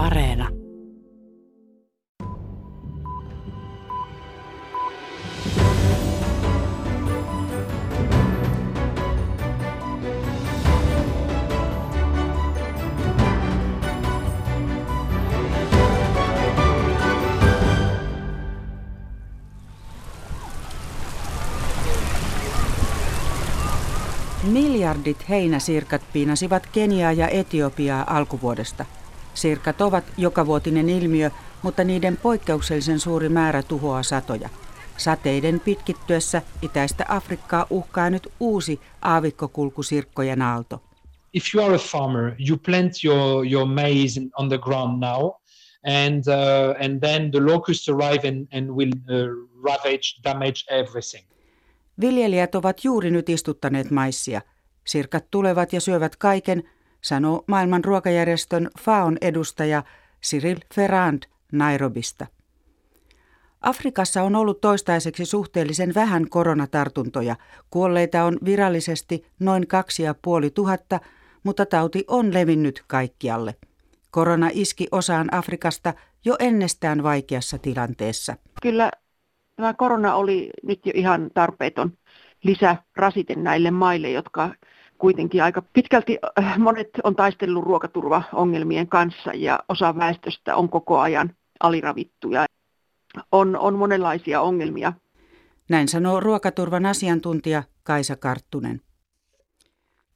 Areena. Miljardit heinäsirkat piinasivat Keniaa ja Etiopiaa alkuvuodesta. Sirkat ovat jokavuotinen ilmiö, mutta niiden poikkeuksellisen suuri määrä tuhoaa satoja. Sateiden pitkittyessä itäistä Afrikkaa uhkaa nyt uusi aavikkokulkusirkkojen aalto. If you are a farmer, you plant your, your maize on the ground now, and, uh, and then the locusts arrive and, and will uh, ravage, damage everything. Viljelijät ovat juuri nyt istuttaneet maissia. Sirkat tulevat ja syövät kaiken, sanoo maailman ruokajärjestön FAON edustaja Cyril Ferrand Nairobista. Afrikassa on ollut toistaiseksi suhteellisen vähän koronatartuntoja. Kuolleita on virallisesti noin kaksi ja puoli tuhatta, mutta tauti on levinnyt kaikkialle. Korona iski osaan Afrikasta jo ennestään vaikeassa tilanteessa. Kyllä tämä korona oli nyt jo ihan tarpeeton lisärasite näille maille, jotka kuitenkin aika pitkälti äh, monet on taistellut ruokaturvaongelmien kanssa ja osa väestöstä on koko ajan aliravittuja. On, on monenlaisia ongelmia. Näin sanoo ruokaturvan asiantuntija Kaisa Karttunen.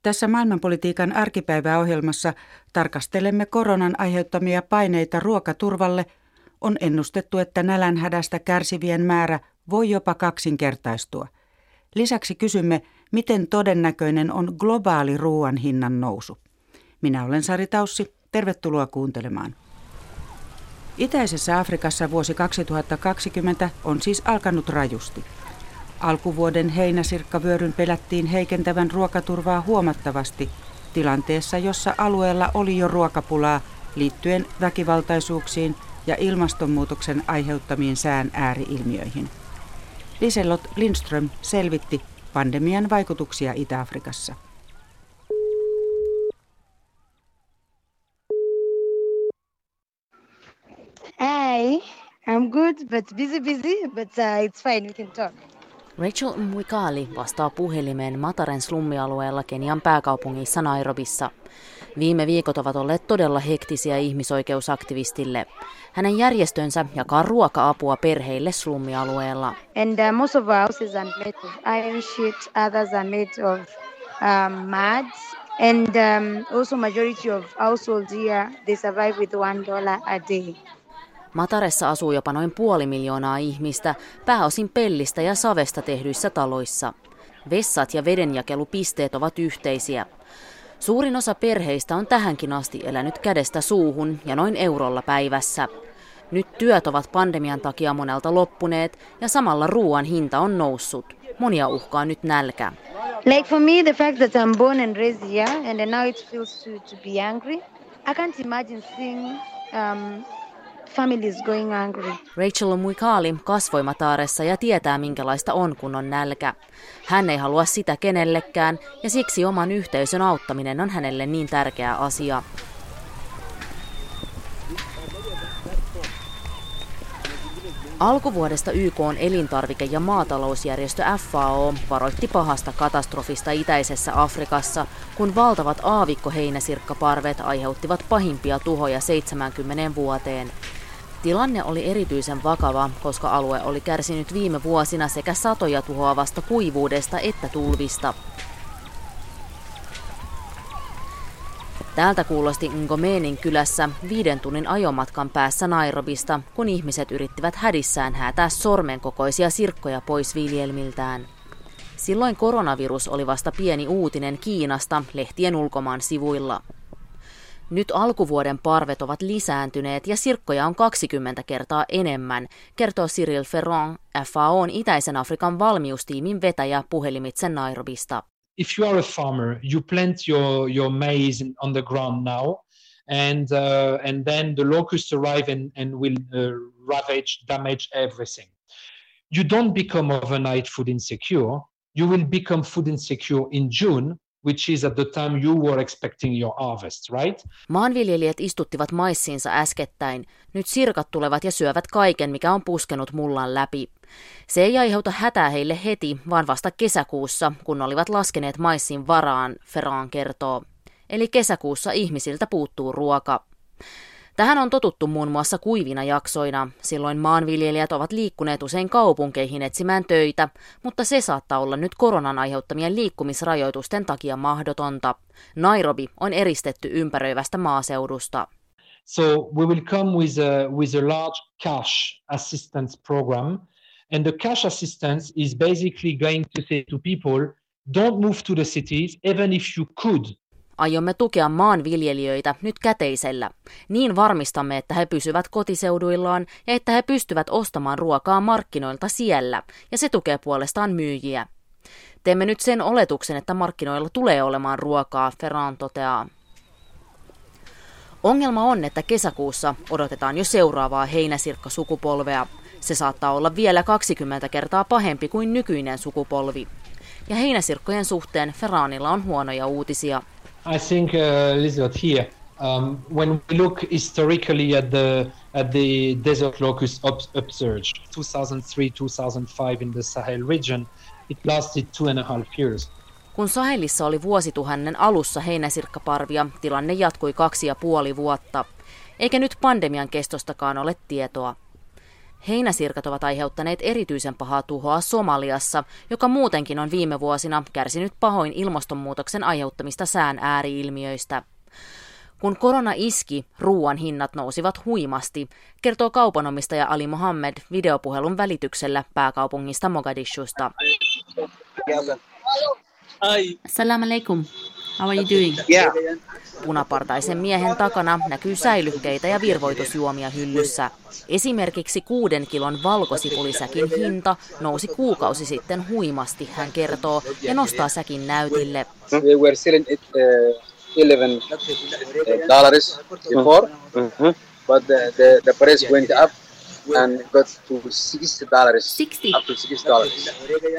Tässä maailmanpolitiikan arkipäiväohjelmassa tarkastelemme koronan aiheuttamia paineita ruokaturvalle. On ennustettu, että nälänhädästä kärsivien määrä voi jopa kaksinkertaistua. Lisäksi kysymme, miten todennäköinen on globaali ruoan hinnan nousu. Minä olen Sari Taussi, tervetuloa kuuntelemaan. Itäisessä Afrikassa vuosi 2020 on siis alkanut rajusti. Alkuvuoden heinäsirkkavyöryn pelättiin heikentävän ruokaturvaa huomattavasti tilanteessa, jossa alueella oli jo ruokapulaa liittyen väkivaltaisuuksiin ja ilmastonmuutoksen aiheuttamiin sään ääriilmiöihin. Liselot Lindström selvitti pandemian vaikutuksia Itä-Afrikassa. Hi, I'm good, but busy, busy, but uh, it's fine, we can talk. Rachel Mwikali vastaa puhelimeen Mataren slummialueella Kenian pääkaupungissa Nairobissa. Viime viikot ovat olleet todella hektisiä ihmisoikeusaktivistille. Hänen järjestönsä jakaa ruoka-apua perheille slummialueella. And uh, most of our houses are made of iron sheet, others are made of um, mud. And um, also majority of households here, they survive with one dollar a day. Mataressa asuu jopa noin puoli miljoonaa ihmistä, pääosin pellistä ja savesta tehdyissä taloissa. Vessat ja vedenjakelupisteet ovat yhteisiä. Suurin osa perheistä on tähänkin asti elänyt kädestä suuhun ja noin eurolla päivässä. Nyt työt ovat pandemian takia monelta loppuneet ja samalla ruoan hinta on noussut. Monia uhkaa nyt nälkä. Like for me, the fact that I'm born and raised here and now it feels to, be angry, I can't imagine seeing um, families going hungry. Rachel Muikali kasvoi Mataaressa ja tietää minkälaista on, kun on nälkä. Hän ei halua sitä kenellekään ja siksi oman yhteisön auttaminen on hänelle niin tärkeä asia. Alkuvuodesta YK on elintarvike- ja maatalousjärjestö FAO varoitti pahasta katastrofista itäisessä Afrikassa, kun valtavat aavikkoheinäsirkkaparvet aiheuttivat pahimpia tuhoja 70 vuoteen. Tilanne oli erityisen vakava, koska alue oli kärsinyt viime vuosina sekä satoja tuhoavasta kuivuudesta että tulvista. Täältä kuulosti Ngomeenin kylässä viiden tunnin ajomatkan päässä Nairobista, kun ihmiset yrittivät hädissään häätää sormen kokoisia sirkkoja pois viljelmiltään. Silloin koronavirus oli vasta pieni uutinen Kiinasta lehtien ulkomaan sivuilla. Nyt alkuvuoden parvet ovat lisääntyneet ja sirkkoja on 20 kertaa enemmän, kertoo Cyril Ferron, FAOn itäisen Afrikan valmiustiimin vetäjä puhelimitse Nairobista. If you are a farmer, you plant your, your maize on the ground now, and, uh, and then the locusts arrive and, and will uh, ravage, damage everything. You don't become overnight food insecure. You will become food insecure in June which is at the time you were expecting your harvest, right? Maanviljelijät istuttivat maissiinsa äskettäin. Nyt sirkat tulevat ja syövät kaiken, mikä on puskenut mullan läpi. Se ei aiheuta hätää heille heti, vaan vasta kesäkuussa, kun olivat laskeneet maissin varaan, Ferran kertoo. Eli kesäkuussa ihmisiltä puuttuu ruoka. Tähän on totuttu muun muassa kuivina jaksoina. Silloin maanviljelijät ovat liikkuneet usein kaupunkeihin etsimään töitä, mutta se saattaa olla nyt koronan aiheuttamien liikkumisrajoitusten takia mahdotonta. Nairobi on eristetty ympäröivästä maaseudusta. So we will come with a, with a large cash assistance program. And the cash assistance is basically going to say to people, don't move to the cities, even if you could Aiomme tukea maanviljelijöitä nyt käteisellä. Niin varmistamme, että he pysyvät kotiseuduillaan ja että he pystyvät ostamaan ruokaa markkinoilta siellä, ja se tukee puolestaan myyjiä. Teemme nyt sen oletuksen, että markkinoilla tulee olemaan ruokaa, Ferran toteaa. Ongelma on, että kesäkuussa odotetaan jo seuraavaa heinäsirkka-sukupolvea. Se saattaa olla vielä 20 kertaa pahempi kuin nykyinen sukupolvi. Ja heinäsirkkojen suhteen Ferranilla on huonoja uutisia – I think, uh, Elizabeth, here, um, when we look historically at the at the desert locust up, upsurge, 2003-2005 in the Sahel region, it lasted two and a half years. Kun Sahelissa oli vuosituhannen alussa heinäsirkkaparvia, tilanne jatkui kaksi ja puoli vuotta. Eikä nyt pandemian kestostakaan ole tietoa. Heinäsirkat ovat aiheuttaneet erityisen pahaa tuhoa Somaliassa, joka muutenkin on viime vuosina kärsinyt pahoin ilmastonmuutoksen aiheuttamista sään ääriilmiöistä. Kun korona iski, ruoan hinnat nousivat huimasti, kertoo kaupanomistaja Ali Mohammed videopuhelun välityksellä pääkaupungista Mogadishusta. Salam alaikum. How are you doing? Yeah. Punapartaisen miehen takana näkyy säilykkeitä ja virvoitusjuomia hyllyssä. Esimerkiksi kuuden kilon valkosipulisäkin hinta nousi kuukausi sitten huimasti, hän kertoo, ja nostaa säkin näytille. We were selling it, 11 dollars before, mm-hmm. And got to 60 dollars. 60? Up to 60 dollars.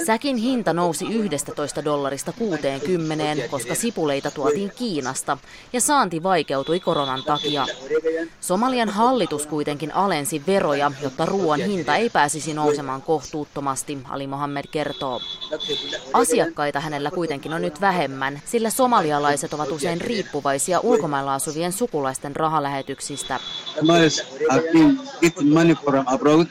Säkin hinta nousi 11 dollarista 60, koska sipuleita tuotiin Kiinasta ja saanti vaikeutui koronan takia. Somalian hallitus kuitenkin alensi veroja, jotta ruoan hinta ei pääsisi nousemaan kohtuuttomasti, Ali Mohammed kertoo. Asiakkaita hänellä kuitenkin on nyt vähemmän, sillä somalialaiset ovat usein riippuvaisia ulkomailla asuvien sukulaisten rahalähetyksistä from abroad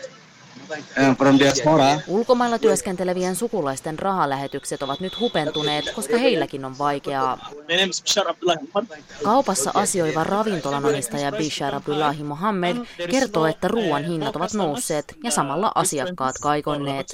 uh, from diaspora. Ulkomailla työskentelevien sukulaisten rahalähetykset ovat nyt hupentuneet, koska heilläkin on vaikeaa. Kaupassa asioiva ravintolan omistaja Bishar Abdullahi Mohammed kertoo, että ruoan hinnat ovat nousseet ja samalla asiakkaat kaikonneet.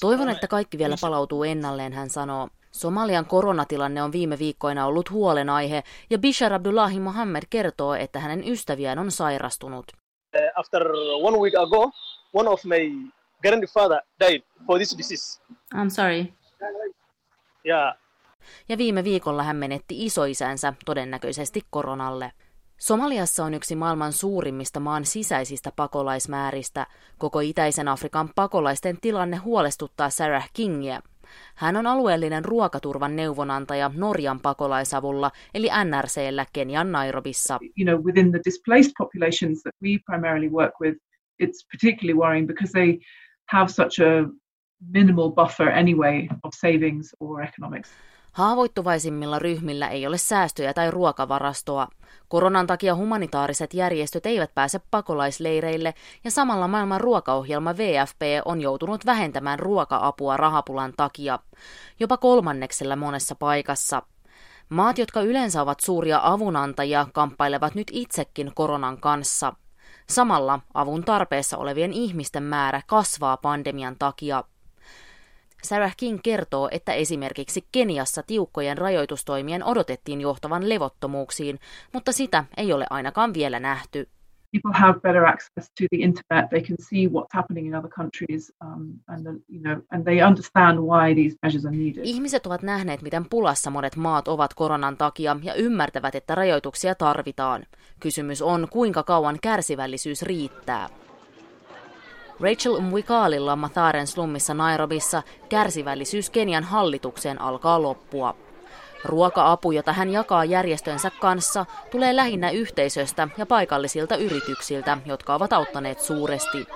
Toivon, että kaikki vielä palautuu ennalleen, hän sanoo. Somalian koronatilanne on viime viikkoina ollut huolenaihe ja Bishar Abdullahi Mohammed kertoo, että hänen ystäviään on sairastunut. Uh, after one week ago, one of my grandfather died for this disease. I'm sorry. Yeah. Ja viime viikolla hän menetti isoisänsä todennäköisesti koronalle. Somaliassa on yksi maailman suurimmista maan sisäisistä pakolaismääristä. Koko itäisen Afrikan pakolaisten tilanne huolestuttaa Sarah Kingia, hän on alueellinen ruokaturvan neuvonantaja Norjan pakolaisavulla, eli NRCllä Kenian Nairobissa. You know, within the displaced populations that we primarily work with, it's particularly worrying because they have such a minimal buffer anyway of savings or economics. Haavoittuvaisimmilla ryhmillä ei ole säästöjä tai ruokavarastoa. Koronan takia humanitaariset järjestöt eivät pääse pakolaisleireille ja samalla maailman ruokaohjelma VFP on joutunut vähentämään ruoka-apua rahapulan takia, jopa kolmanneksella monessa paikassa. Maat, jotka yleensä ovat suuria avunantajia, kamppailevat nyt itsekin koronan kanssa. Samalla avun tarpeessa olevien ihmisten määrä kasvaa pandemian takia. Sarah King kertoo, että esimerkiksi Keniassa tiukkojen rajoitustoimien odotettiin johtavan levottomuuksiin, mutta sitä ei ole ainakaan vielä nähty. people have better access to the internet they can see what's happening in other countries um, and you know and they understand why these measures are needed. Ihmiset ovat nähneet miten pulassa monet maat ovat koronan takia ja ymmärtävät että rajoituksia tarvitaan. Kysymys on kuinka kauan kärsivällisyys riittää. Rachel Mwikaalilla Matharen slummissa Nairobissa kärsivällisyys Kenian hallitukseen alkaa loppua. Ruoka-apu, jota hän jakaa järjestönsä kanssa, tulee lähinnä yhteisöstä ja paikallisilta yrityksiltä, jotka ovat auttaneet suuresti.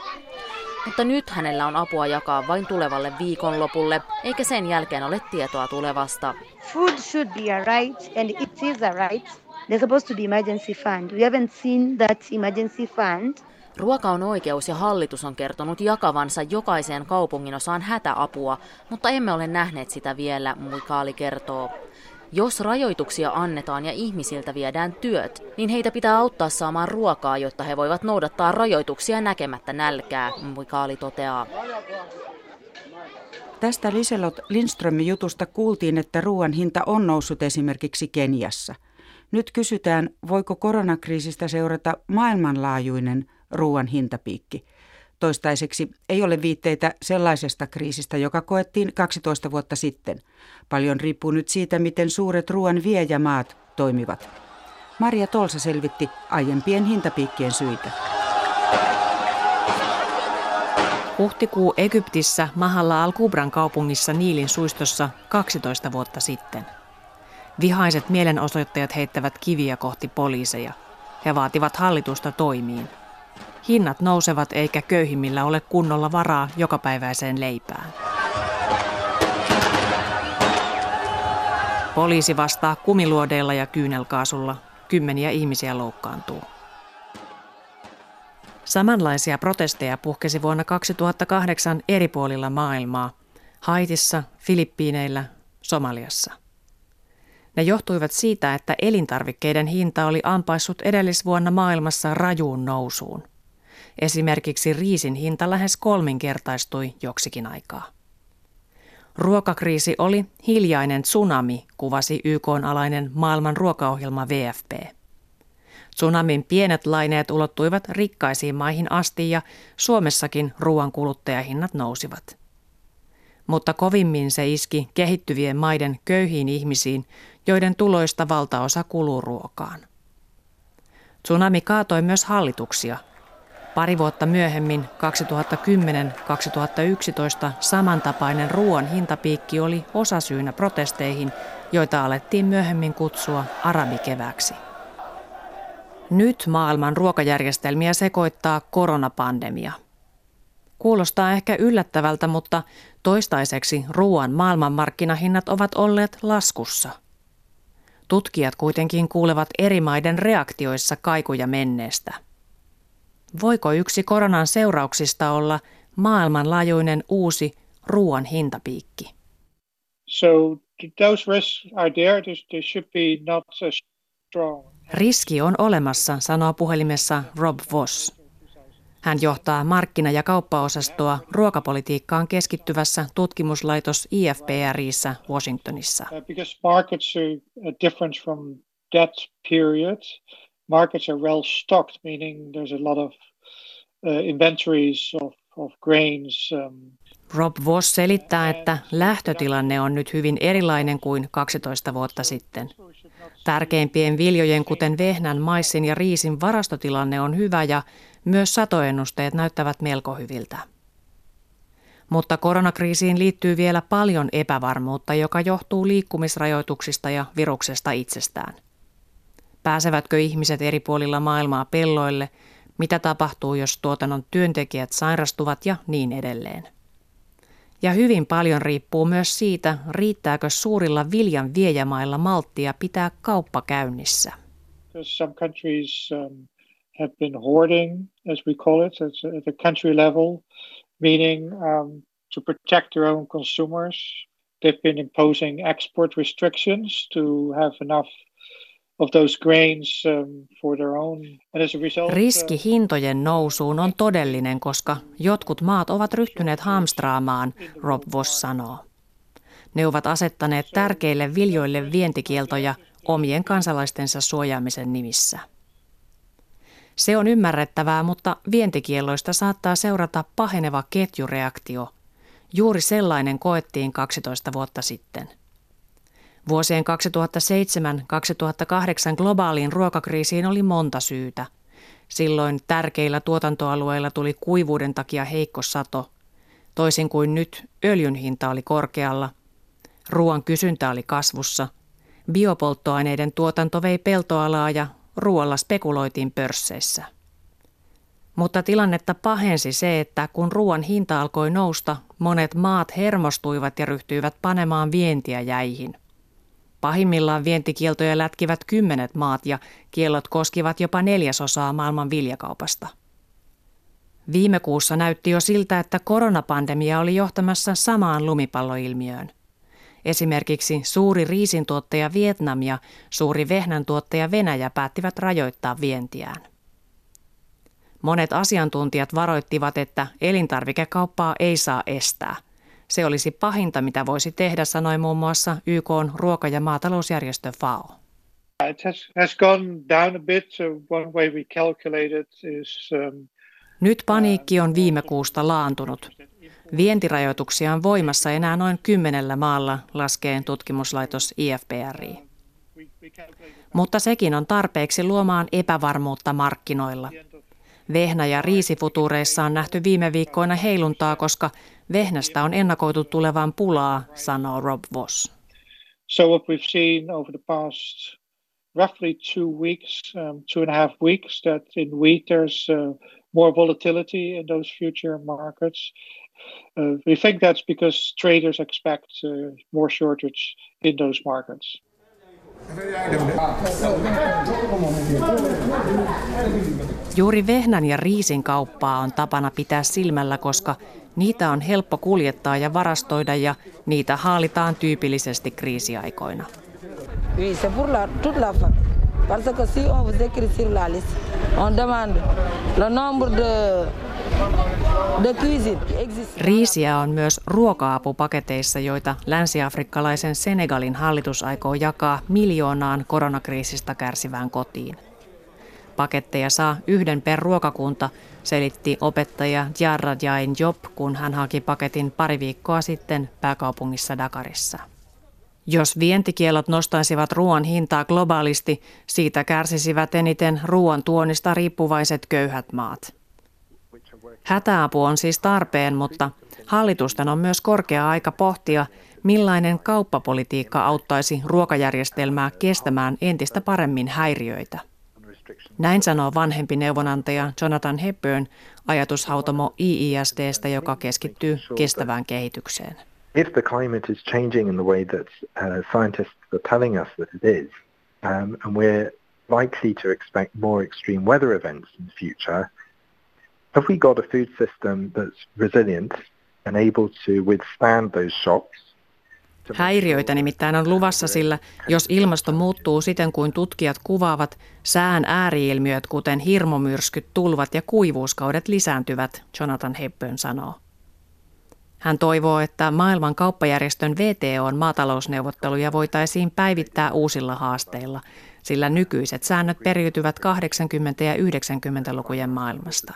Mutta nyt hänellä on apua jakaa vain tulevalle viikonlopulle, eikä sen jälkeen ole tietoa tulevasta. Food should be a right, and it is a right. There's supposed to be emergency fund. We haven't seen that emergency fund. Ruoka on oikeus ja hallitus on kertonut jakavansa jokaiseen kaupungin osaan hätäapua, mutta emme ole nähneet sitä vielä, Muikaali kertoo. Jos rajoituksia annetaan ja ihmisiltä viedään työt, niin heitä pitää auttaa saamaan ruokaa, jotta he voivat noudattaa rajoituksia näkemättä nälkää, Muikaali toteaa. Tästä Liselot Lindströmin jutusta kuultiin, että ruoan hinta on noussut esimerkiksi Keniassa. Nyt kysytään, voiko koronakriisistä seurata maailmanlaajuinen ruoan hintapiikki. Toistaiseksi ei ole viitteitä sellaisesta kriisistä, joka koettiin 12 vuotta sitten. Paljon riippuu nyt siitä, miten suuret ruoan viejämaat toimivat. Maria Tolsa selvitti aiempien hintapiikkien syitä. Huhtikuu Egyptissä Mahalla al-Kubran kaupungissa Niilin suistossa 12 vuotta sitten. Vihaiset mielenosoittajat heittävät kiviä kohti poliiseja. He vaativat hallitusta toimiin. Hinnat nousevat eikä köyhimmillä ole kunnolla varaa jokapäiväiseen leipään. Poliisi vastaa kumiluodeilla ja kyynelkaasulla. Kymmeniä ihmisiä loukkaantuu. Samanlaisia protesteja puhkesi vuonna 2008 eri puolilla maailmaa, Haitissa, Filippiineillä, Somaliassa. Ne johtuivat siitä, että elintarvikkeiden hinta oli ampaissut edellisvuonna maailmassa rajuun nousuun. Esimerkiksi riisin hinta lähes kolminkertaistui joksikin aikaa. Ruokakriisi oli hiljainen tsunami, kuvasi YK-alainen maailman ruokaohjelma VFP. Tsunamin pienet laineet ulottuivat rikkaisiin maihin asti ja Suomessakin ruoan kuluttajahinnat nousivat. Mutta kovimmin se iski kehittyvien maiden köyhiin ihmisiin, joiden tuloista valtaosa kuluu ruokaan. Tsunami kaatoi myös hallituksia, Pari vuotta myöhemmin, 2010-2011, samantapainen ruoan hintapiikki oli osasyynä protesteihin, joita alettiin myöhemmin kutsua arabikeväksi. Nyt maailman ruokajärjestelmiä sekoittaa koronapandemia. Kuulostaa ehkä yllättävältä, mutta toistaiseksi ruoan maailmanmarkkinahinnat ovat olleet laskussa. Tutkijat kuitenkin kuulevat eri maiden reaktioissa kaikuja menneestä – Voiko yksi koronan seurauksista olla maailmanlaajuinen uusi ruoan hintapiikki? So those risks are there, should be not strong. Riski on olemassa, sanoo puhelimessa Rob Voss. Hän johtaa markkina- ja kauppaosastoa ruokapolitiikkaan keskittyvässä tutkimuslaitos IFPRissä Washingtonissa. Uh, because markets are different from that period markets are well stocked, meaning there's a lot of uh, inventories of, of grains. Um, Rob Voss selittää, että lähtötilanne on nyt hyvin erilainen kuin 12 vuotta sitten. Tärkeimpien viljojen, kuten vehnän, maissin ja riisin varastotilanne on hyvä ja myös satoennusteet näyttävät melko hyviltä. Mutta koronakriisiin liittyy vielä paljon epävarmuutta, joka johtuu liikkumisrajoituksista ja viruksesta itsestään. Pääsevätkö ihmiset eri puolilla maailmaa pelloille, mitä tapahtuu, jos tuotannon työntekijät sairastuvat ja niin edelleen. Ja hyvin paljon riippuu myös siitä, riittääkö suurilla viljan viejämailla malttia pitää kauppa käynnissä. Some countries um, have been hoarding, as we call it, at the country level, meaning um, to protect their own consumers. They've been imposing export restrictions to have enough Riski uh, hintojen nousuun on todellinen, koska jotkut maat ovat ryhtyneet hamstraamaan, Rob Voss sanoo. Ne ovat asettaneet tärkeille viljoille vientikieltoja omien kansalaistensa suojaamisen nimissä. Se on ymmärrettävää, mutta vientikielloista saattaa seurata paheneva ketjureaktio. Juuri sellainen koettiin 12 vuotta sitten. Vuosien 2007-2008 globaaliin ruokakriisiin oli monta syytä. Silloin tärkeillä tuotantoalueilla tuli kuivuuden takia heikko sato. Toisin kuin nyt, öljyn hinta oli korkealla. Ruoan kysyntä oli kasvussa. Biopolttoaineiden tuotanto vei peltoalaa ja ruoalla spekuloitiin pörsseissä. Mutta tilannetta pahensi se, että kun ruoan hinta alkoi nousta, monet maat hermostuivat ja ryhtyivät panemaan vientiä jäihin. Pahimmillaan vientikieltoja lätkivät kymmenet maat ja kiellot koskivat jopa neljäsosaa maailman viljakaupasta. Viime kuussa näytti jo siltä, että koronapandemia oli johtamassa samaan lumipalloilmiöön. Esimerkiksi suuri riisintuottaja Vietnam ja suuri vehnäntuottaja Venäjä päättivät rajoittaa vientiään. Monet asiantuntijat varoittivat, että elintarvikekauppaa ei saa estää. Se olisi pahinta, mitä voisi tehdä, sanoi muun muassa YK ruoka- ja maatalousjärjestö FAO. It has, has gone down a bit. One way we calculate it is, um, Nyt paniikki on viime kuusta laantunut. Vientirajoituksia on voimassa enää noin kymmenellä maalla, laskee tutkimuslaitos IFPRI. Mutta sekin on tarpeeksi luomaan epävarmuutta markkinoilla. Vehnä- ja riisifutureissa on nähty viime viikkoina heiluntaa, koska vehnästä on ennakoitu tulevan pulaa, sanoo Rob Voss. So what we've seen over the past roughly two weeks, um, two and a half weeks, that in wheat there's uh, more volatility in those future markets. Uh, we think that's because traders expect uh, more shortage in those markets. Juuri vehnän ja riisin kauppaa on tapana pitää silmällä, koska niitä on helppo kuljettaa ja varastoida ja niitä haalitaan tyypillisesti kriisiaikoina. Parce que si on vous écrit sur la liste, on demande le nombre de Riisiä on myös ruoka-apupaketeissa, joita länsiafrikkalaisen Senegalin hallitus aikoo jakaa miljoonaan koronakriisistä kärsivään kotiin. Paketteja saa yhden per ruokakunta, selitti opettaja Jarra Jain Job, kun hän haki paketin pari viikkoa sitten pääkaupungissa Dakarissa. Jos vientikielot nostaisivat ruoan hintaa globaalisti, siitä kärsisivät eniten ruoan tuonnista riippuvaiset köyhät maat. Hätäapu on siis tarpeen, mutta hallitusten on myös korkea aika pohtia, millainen kauppapolitiikka auttaisi ruokajärjestelmää kestämään entistä paremmin häiriöitä. Näin sanoo vanhempi neuvonantaja Jonathan Hepburn ajatushautomo IISDstä, joka keskittyy kestävään kehitykseen. If the climate is changing in the way that uh, scientists are telling us that it is, um, and we're likely to expect more extreme weather events in the future – have we got a food system that's resilient and able to withstand those shocks? Häiriöitä nimittäin on luvassa, sillä jos ilmasto muuttuu siten kuin tutkijat kuvaavat, sään ääriilmiöt kuten hirmomyrskyt, tulvat ja kuivuuskaudet lisääntyvät, Jonathan Hepburn sanoo. Hän toivoo, että maailman kauppajärjestön VTOn maatalousneuvotteluja voitaisiin päivittää uusilla haasteilla, sillä nykyiset säännöt periytyvät 80- ja 90-lukujen maailmasta.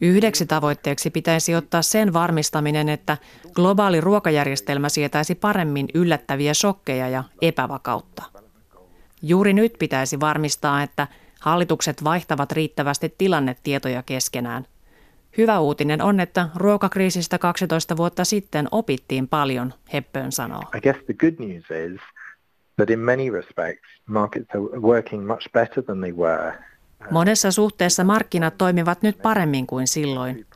Yhdeksi tavoitteeksi pitäisi ottaa sen varmistaminen, että globaali ruokajärjestelmä sietäisi paremmin yllättäviä shokkeja ja epävakautta. Juuri nyt pitäisi varmistaa, että hallitukset vaihtavat riittävästi tilannetietoja keskenään. Hyvä uutinen on, että ruokakriisistä 12 vuotta sitten opittiin paljon, Heppön sanoo. I guess the good news is that in many respects markets are working much better than they were Monessa suhteessa markkinat toimivat nyt paremmin kuin silloin.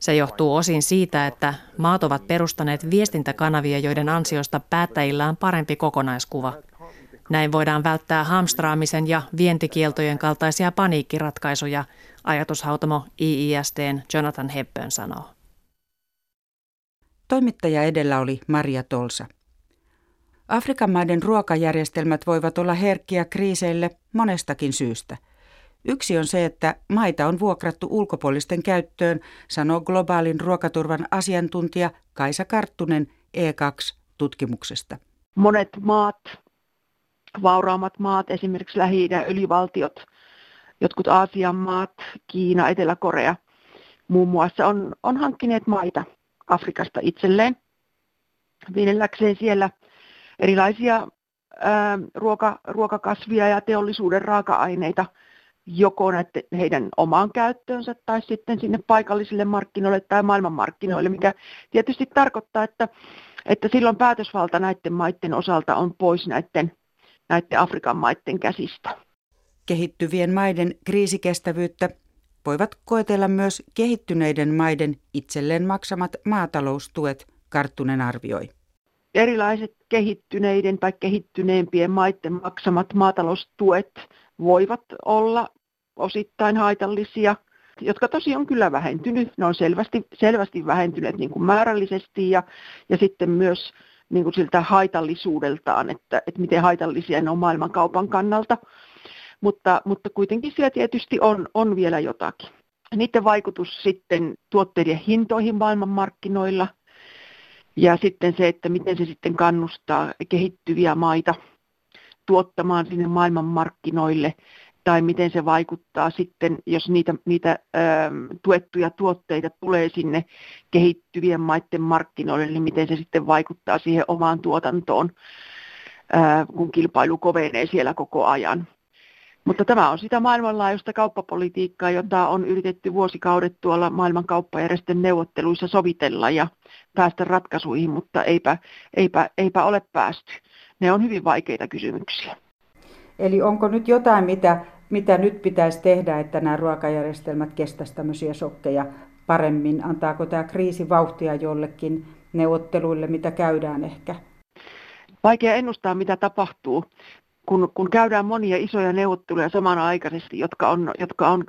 Se johtuu osin siitä, että maat ovat perustaneet viestintäkanavia, joiden ansiosta päättäjillä on parempi kokonaiskuva. Näin voidaan välttää hamstraamisen ja vientikieltojen kaltaisia paniikkiratkaisuja, ajatushautomo IISDn Jonathan Hepburn sanoo. Toimittaja edellä oli Maria Tolsa. Afrikan maiden ruokajärjestelmät voivat olla herkkiä kriiseille monestakin syystä – Yksi on se, että maita on vuokrattu ulkopuolisten käyttöön, sanoo globaalin ruokaturvan asiantuntija Kaisa Karttunen E2-tutkimuksesta. Monet maat, vauraammat maat, esimerkiksi lähi öljyvaltiot, jotkut Aasian maat, Kiina, Etelä-Korea muun muassa on, on hankkineet maita Afrikasta itselleen viljelläkseen siellä erilaisia ää, ruoka, ruokakasvia ja teollisuuden raaka-aineita – joko näiden heidän omaan käyttöönsä tai sitten sinne paikallisille markkinoille tai maailmanmarkkinoille, mikä tietysti tarkoittaa, että, että silloin päätösvalta näiden maiden osalta on pois näiden, näiden Afrikan maiden käsistä. Kehittyvien maiden kriisikestävyyttä voivat koetella myös kehittyneiden maiden itselleen maksamat maataloustuet, Karttunen arvioi. Erilaiset kehittyneiden tai kehittyneempien maiden maksamat maataloustuet voivat olla osittain haitallisia, jotka tosi on kyllä vähentynyt. Ne on selvästi, selvästi vähentyneet niin kuin määrällisesti ja, ja sitten myös niin kuin siltä haitallisuudeltaan, että, että miten haitallisia ne on maailmankaupan kannalta. Mutta, mutta kuitenkin siellä tietysti on, on vielä jotakin. Niiden vaikutus sitten tuotteiden hintoihin maailmanmarkkinoilla ja sitten se, että miten se sitten kannustaa kehittyviä maita tuottamaan sinne maailmanmarkkinoille tai miten se vaikuttaa sitten, jos niitä, niitä ö, tuettuja tuotteita tulee sinne kehittyvien maiden markkinoille, niin miten se sitten vaikuttaa siihen omaan tuotantoon, ö, kun kilpailu kovenee siellä koko ajan. Mutta tämä on sitä maailmanlaajuista kauppapolitiikkaa, jota on yritetty vuosikaudet tuolla maailman kauppajärjestön neuvotteluissa sovitella ja päästä ratkaisuihin, mutta eipä, eipä, eipä ole päästy. Ne on hyvin vaikeita kysymyksiä. Eli onko nyt jotain, mitä, mitä nyt pitäisi tehdä, että nämä ruokajärjestelmät kestäisivät tämmöisiä sokkeja paremmin? Antaako tämä kriisi vauhtia jollekin neuvotteluille, mitä käydään ehkä? Vaikea ennustaa, mitä tapahtuu kun, kun käydään monia isoja neuvotteluja samanaikaisesti, jotka on, jotka on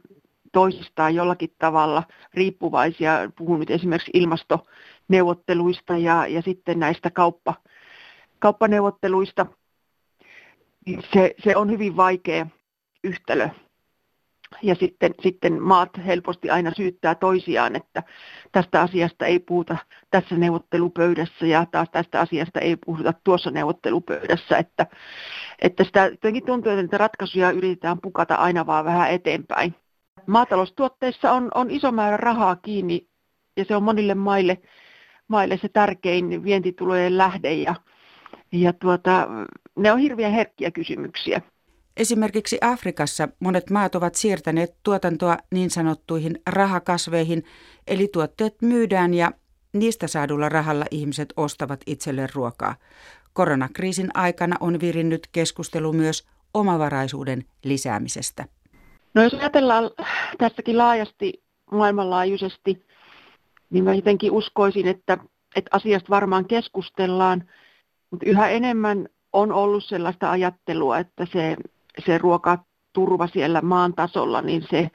toisistaan jollakin tavalla riippuvaisia, puhun nyt esimerkiksi ilmastoneuvotteluista ja, ja sitten näistä kauppa, kauppaneuvotteluista, niin se, se on hyvin vaikea yhtälö ja sitten, sitten maat helposti aina syyttää toisiaan, että tästä asiasta ei puhuta tässä neuvottelupöydässä ja taas tästä asiasta ei puhuta tuossa neuvottelupöydässä, että, että sitä jotenkin tuntuu, että ratkaisuja yritetään pukata aina vaan vähän eteenpäin. Maataloustuotteissa on, on iso määrä rahaa kiinni ja se on monille maille, maille se tärkein vientitulojen lähde ja, ja tuota, ne on hirveän herkkiä kysymyksiä. Esimerkiksi Afrikassa monet maat ovat siirtäneet tuotantoa niin sanottuihin rahakasveihin, eli tuotteet myydään ja niistä saadulla rahalla ihmiset ostavat itselleen ruokaa. Koronakriisin aikana on virinnyt keskustelu myös omavaraisuuden lisäämisestä. No jos ajatellaan tässäkin laajasti maailmanlaajuisesti, niin mä jotenkin uskoisin, että, että asiasta varmaan keskustellaan, mutta yhä enemmän on ollut sellaista ajattelua, että se se ruokaturva siellä maan tasolla, niin se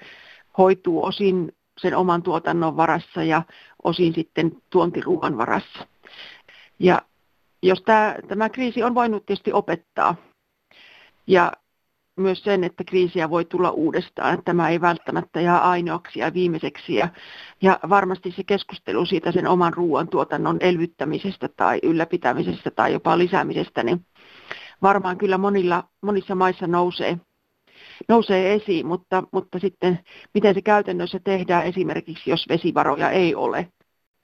hoituu osin sen oman tuotannon varassa ja osin sitten tuontiruoan varassa. Ja jos tämä, tämä kriisi on voinut tietysti opettaa ja myös sen, että kriisiä voi tulla uudestaan, että tämä ei välttämättä jää ainoaksi ja viimeiseksi. Ja, ja varmasti se keskustelu siitä sen oman ruoantuotannon elvyttämisestä tai ylläpitämisestä tai jopa lisäämisestä, niin varmaan kyllä monilla, monissa maissa nousee, nousee esiin, mutta, mutta sitten miten se käytännössä tehdään esimerkiksi, jos vesivaroja ei ole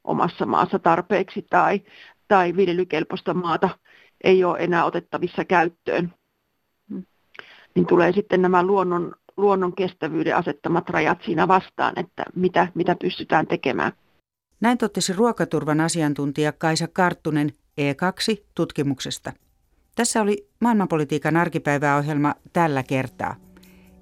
omassa maassa tarpeeksi tai, tai viljelykelpoista maata ei ole enää otettavissa käyttöön, niin tulee sitten nämä luonnon, luonnon kestävyyden asettamat rajat siinä vastaan, että mitä, mitä pystytään tekemään. Näin totesi ruokaturvan asiantuntija Kaisa Karttunen E2-tutkimuksesta. Tässä oli maailmanpolitiikan arkipäiväohjelma tällä kertaa.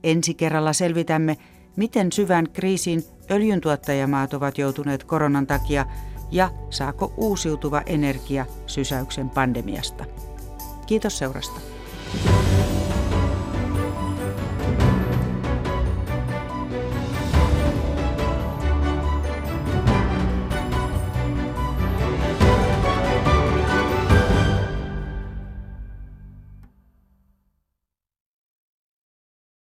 Ensi kerralla selvitämme, miten syvän kriisiin öljyntuottajamaat ovat joutuneet koronan takia ja saako uusiutuva energia sysäyksen pandemiasta. Kiitos seurasta.